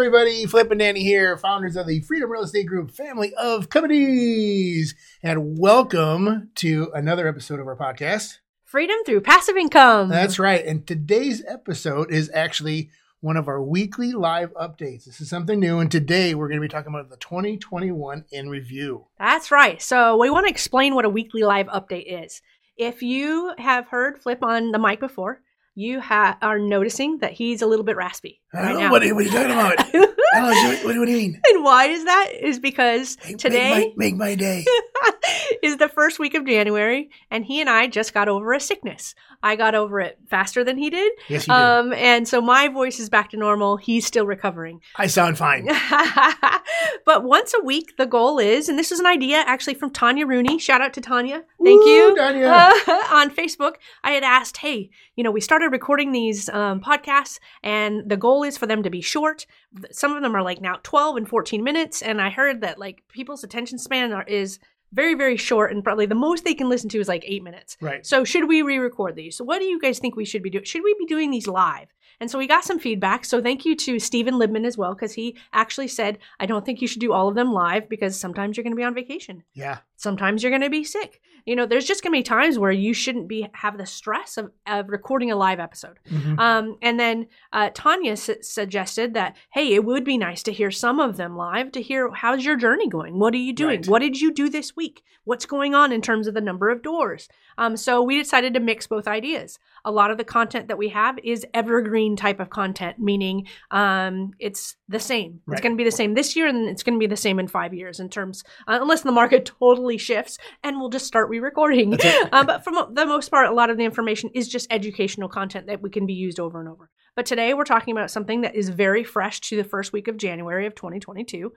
everybody. Flip and Dani here, founders of the Freedom Real Estate Group family of companies. And welcome to another episode of our podcast. Freedom through passive income. That's right. And today's episode is actually one of our weekly live updates. This is something new. And today we're going to be talking about the 2021 in review. That's right. So we want to explain what a weekly live update is. If you have heard Flip on the mic before, you ha- are noticing that he's a little bit raspy right now. what, are- what are you talking about? I don't know, what, what do you mean? and why is that? Is because Make- today Make my, make my day. is the first week of January, and he and I just got over a sickness. I got over it faster than he did. Yes, you did. Um, and so my voice is back to normal. He's still recovering. I sound fine. but once a week, the goal is, and this is an idea actually from Tanya Rooney. Shout out to Tanya. Thank Woo, you. Tanya. Uh, on Facebook, I had asked, hey, you know, we started recording these um, podcasts, and the goal is for them to be short. Some of them are like now 12 and 14 minutes. And I heard that like people's attention span are, is very, very short, and probably the most they can listen to is like eight minutes. Right. So should we re-record these? So what do you guys think we should be doing? Should we be doing these live? And so we got some feedback. So thank you to Steven Libman as well, because he actually said, I don't think you should do all of them live because sometimes you're going to be on vacation. Yeah. Sometimes you're going to be sick. You know, there's just going to be times where you shouldn't be have the stress of, of recording a live episode. Mhm. Um, and then uh, Tanya su- suggested that, hey, it would be nice to hear some of them live to hear how's your journey going? What are you doing? Right. What did you do this week? What's going on in terms of the number of doors? Um, so we decided to mix both ideas. A lot of the content that we have is evergreen type of content, meaning um, it's the same. Right. It's going to be the same this year, and it's going to be the same in five years in terms, uh, unless the market totally shifts, and we'll just start re-recording. Um, but for mo- the most part, a lot of the information is just educational content that we can be used over and over. But today we're talking about something that is very fresh to the first week of January of 2022,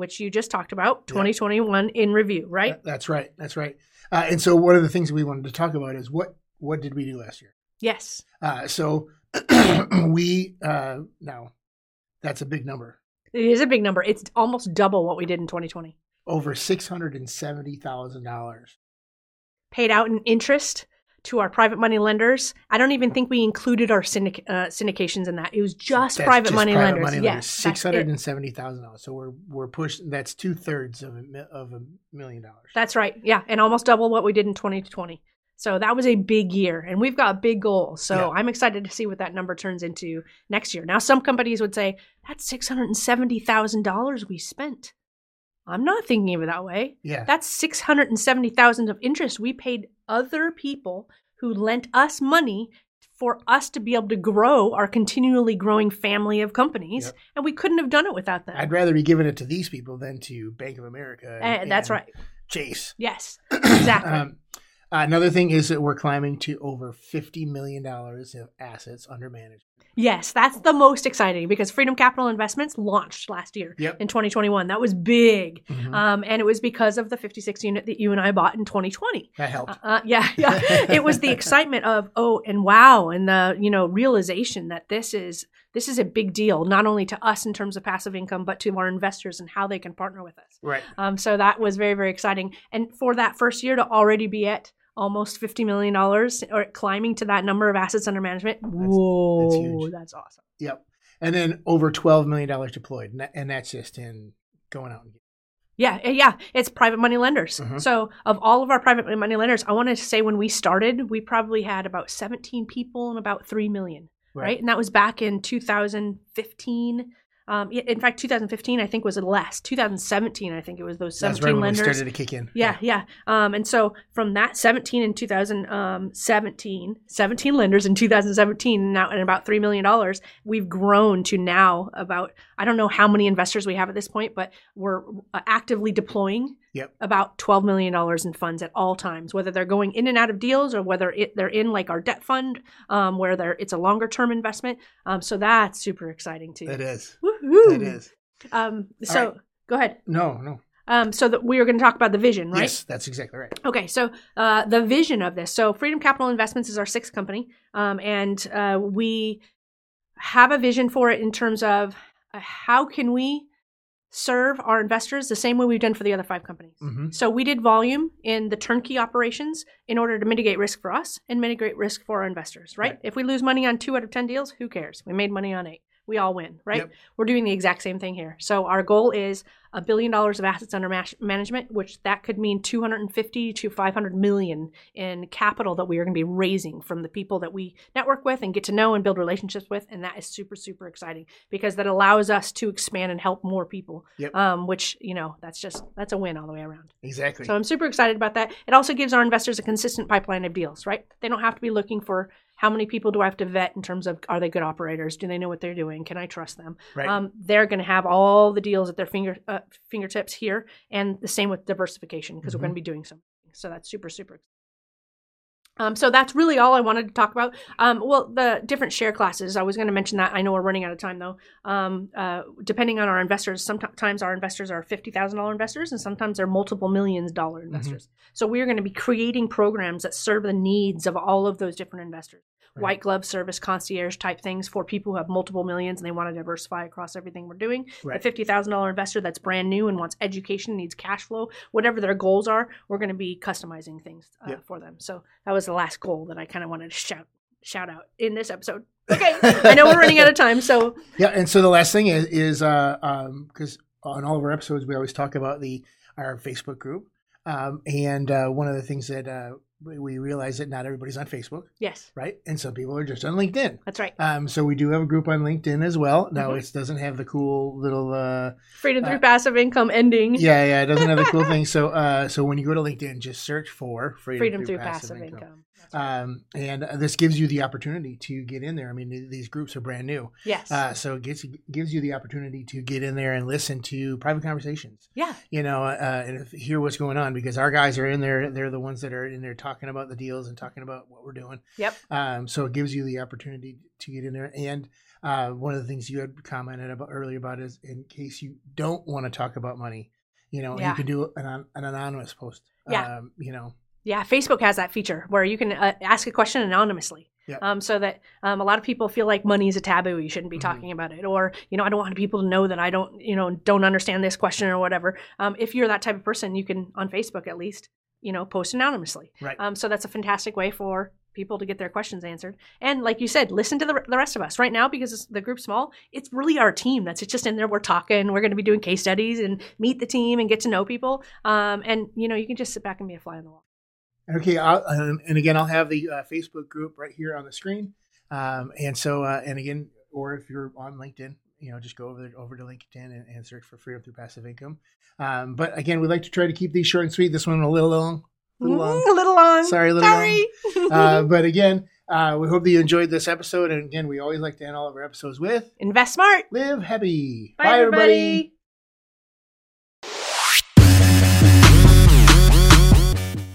which you just talked about, Yeah. 2021 in review, right? That's right. That's right. Uh, and so one of the things we wanted to talk about is what what did we do last year? Yes. Uh, so we uh, now that's a big number. It is a big number. It's almost double what we did in 2020. Over six hundred and seventy thousand dollars. Paid out in interest to our private money lenders. I don't even think we included our syndic- uh, syndications in that. It was just private money lenders. yes, Six that's hundred and seventy thousand dollars. So we're we're pushing. That's two thirds of a of a million dollars. That's right. Yeah, and almost double what we did in 2020. So that was a big year, and we've got a big goals. So Yeah. I'm excited to see what that number turns into next year. Now, some companies would say that's six hundred and seventy thousand dollars we spent. I'm not thinking of it that way. yeah. That's six hundred and seventy thousand of interest we paid other people who lent us money for us to be able to grow our continually growing family of companies, Yep. and we couldn't have done it without them. I'd rather be giving it to these people than to Bank of America. Eh, that's and right. Chase. Yes, exactly. Um, another thing is that we're climbing to over fifty million dollars of assets under management. Yes, that's the most exciting because Freedom Capital Investments launched last year Yep. in 2021. That was big. Mhm. Um, and it was because of the 56 unit that you and I bought in 2020. that helped. Uh, uh, yeah, yeah. it was the excitement of, oh, and wow, and the, you know, realization that this is this is a big deal, not only to us in terms of passive income, but to our investors and how they can partner with us. right. Um, so that was very, very exciting. And for that first year to already be at almost $50 million or climbing to that number of assets under management, whoa, huge. that's awesome. Yep. And then over twelve million dollars deployed, and, that's just in going out and getting. Yeah, uh, yeah, it's private money lenders. Mhm. So, of all of our private money lenders, I wanted to say when we started, we probably had about 17 people and about 3 million, right? And that was back in 2015. Um, in fact, 2015 I think was less. 2017 I think it was those That's 17 right when lenders. started to kick in. Yeah, yeah. Um, and so from that 17 in 2017, 17 lenders in 2017, now and about $3 million, we've grown to now about, I don't know how many investors we have at this point, but we're uh, actively deploying Yep. about $12 million in funds at all times, whether they're going in and out of deals or whether it, they're in like our debt fund, um, where they're, it's a longer term investment. Um, so that's super exciting too. It is. Woohoo! It is. Um, so right. go ahead. No, no. Um, so that we were going to talk about the vision, right? Yes, that's exactly right. Okay, so uh, the vision of this. So Freedom Capital Investments is our sixth company, um, and uh, we have a vision for it in terms of uh, how can we serve our investors the same way we've done for the other five companies. hmm So we did volume in the turnkey operations in order to mitigate risk for us and mitigate risk for our investors, right? Right. If we lose money on two out of 10 deals, who cares? We made money on eight. We all win, right? Yep. We're doing the exact same thing here. So our goal is a billion dollars of assets under ma- management, which that could mean 250 to 500 million in capital that we are going to be raising from the people that we network with and get to know and build relationships with, and that is super super exciting because that allows us to expand and help more people. Yep. Um, which you know that's just that's a win all the way around. Exactly. So I'm super excited about that. It also gives our investors a consistent pipeline of deals, right? They don't have to be looking for how many people do I have to vet in terms of are they good operators? Do they know what they're doing? Can I trust them? right. Um, they're going to have all the deals at their finger uh, fingertips here, and the same with diversification because Mm-hmm. we're going to be doing something. So that's super super. Um, so that's really all I wanted to talk about. Um, well, the different share classes. I was going to mention that. I know we're running out of time though. Um, uh, depending on our investors, sometimes our investors are fifty thousand dollar investors, and sometimes they're multiple millions dollar Mm-hmm. investors. So we are going to be creating programs that serve the needs of all of those different investors. Right. White glove service, concierge type things for people who have multiple millions and they want to diversify across everything we're doing. Right. A fifty thousand dollar investor that's brand new and wants education, needs cash flow, whatever their goals are, we're going to be customizing things uh, for them. So that was the last goal that I kind of wanted to shout shout out in this episode. Okay, I know we're running out of time, so Yeah, and so the last thing is is uh um because on all of our episodes we always talk about the our Facebook group, um and uh, one of the things that uh we- we realize that not everybody's on Facebook, yes, right? And some people are just on LinkedIn. that's right. Um, so we do have a group on LinkedIn as well. Now Mhm. it doesn't have the cool little uh Freedom through Uh, passive income ending. yeah yeah it doesn't have the cool thing. So uh so when you go to LinkedIn, just search for freedom, Freedom through passive, income. That's right. Um, and this gives you the opportunity to get in there. I mean, these groups are brand new. yes. Uh, so it gets, gives you the opportunity to get in there and listen to private conversations. yeah. You know, uh, and hear what's going on because our guys are in there. They're the ones that are in there talking about the deals and talking about what we're doing. Yep. Um, so it gives you the opportunity to get in there. And uh, one of the things you had commented about earlier about is in case you don't want to talk about money, you know, Yeah. you can do an, an anonymous post. Yeah. Um, you know, Yeah, Facebook has that feature where you can uh, ask a question anonymously. Yeah. Um, so that um, a lot of people feel like money is a taboo, you shouldn't be Mhm. talking about it, or you know, I don't want people to know that I don't, you know, don't understand this question or whatever. Um, if you're that type of person, you can on Facebook at least, you know, post anonymously. right. Um, so that's a fantastic way for people to get their questions answered. And like you said, listen to the, the rest of us right now because the group's small. It's really our team that's just in there. We're talking. We're going to be doing case studies and meet the team and get to know people. Um, and you know, you can just sit back and be a fly on the wall. Okay, I'll, um, and again, I'll have the uh, Facebook group right here on the screen. Um, and so, uh, and again, or if you're on LinkedIn, you know, just go over there, over to LinkedIn and, and search for Freedom Through Passive Income. Um, but again, we like to try to keep these short and sweet. This one a little long, a little long. Mm, a little long. Sorry, a little Sorry. Uh, but again, uh, we hope that you enjoyed this episode. And again, we always like to end all of our episodes with Invest smart. "Live happy." Bye, everybody.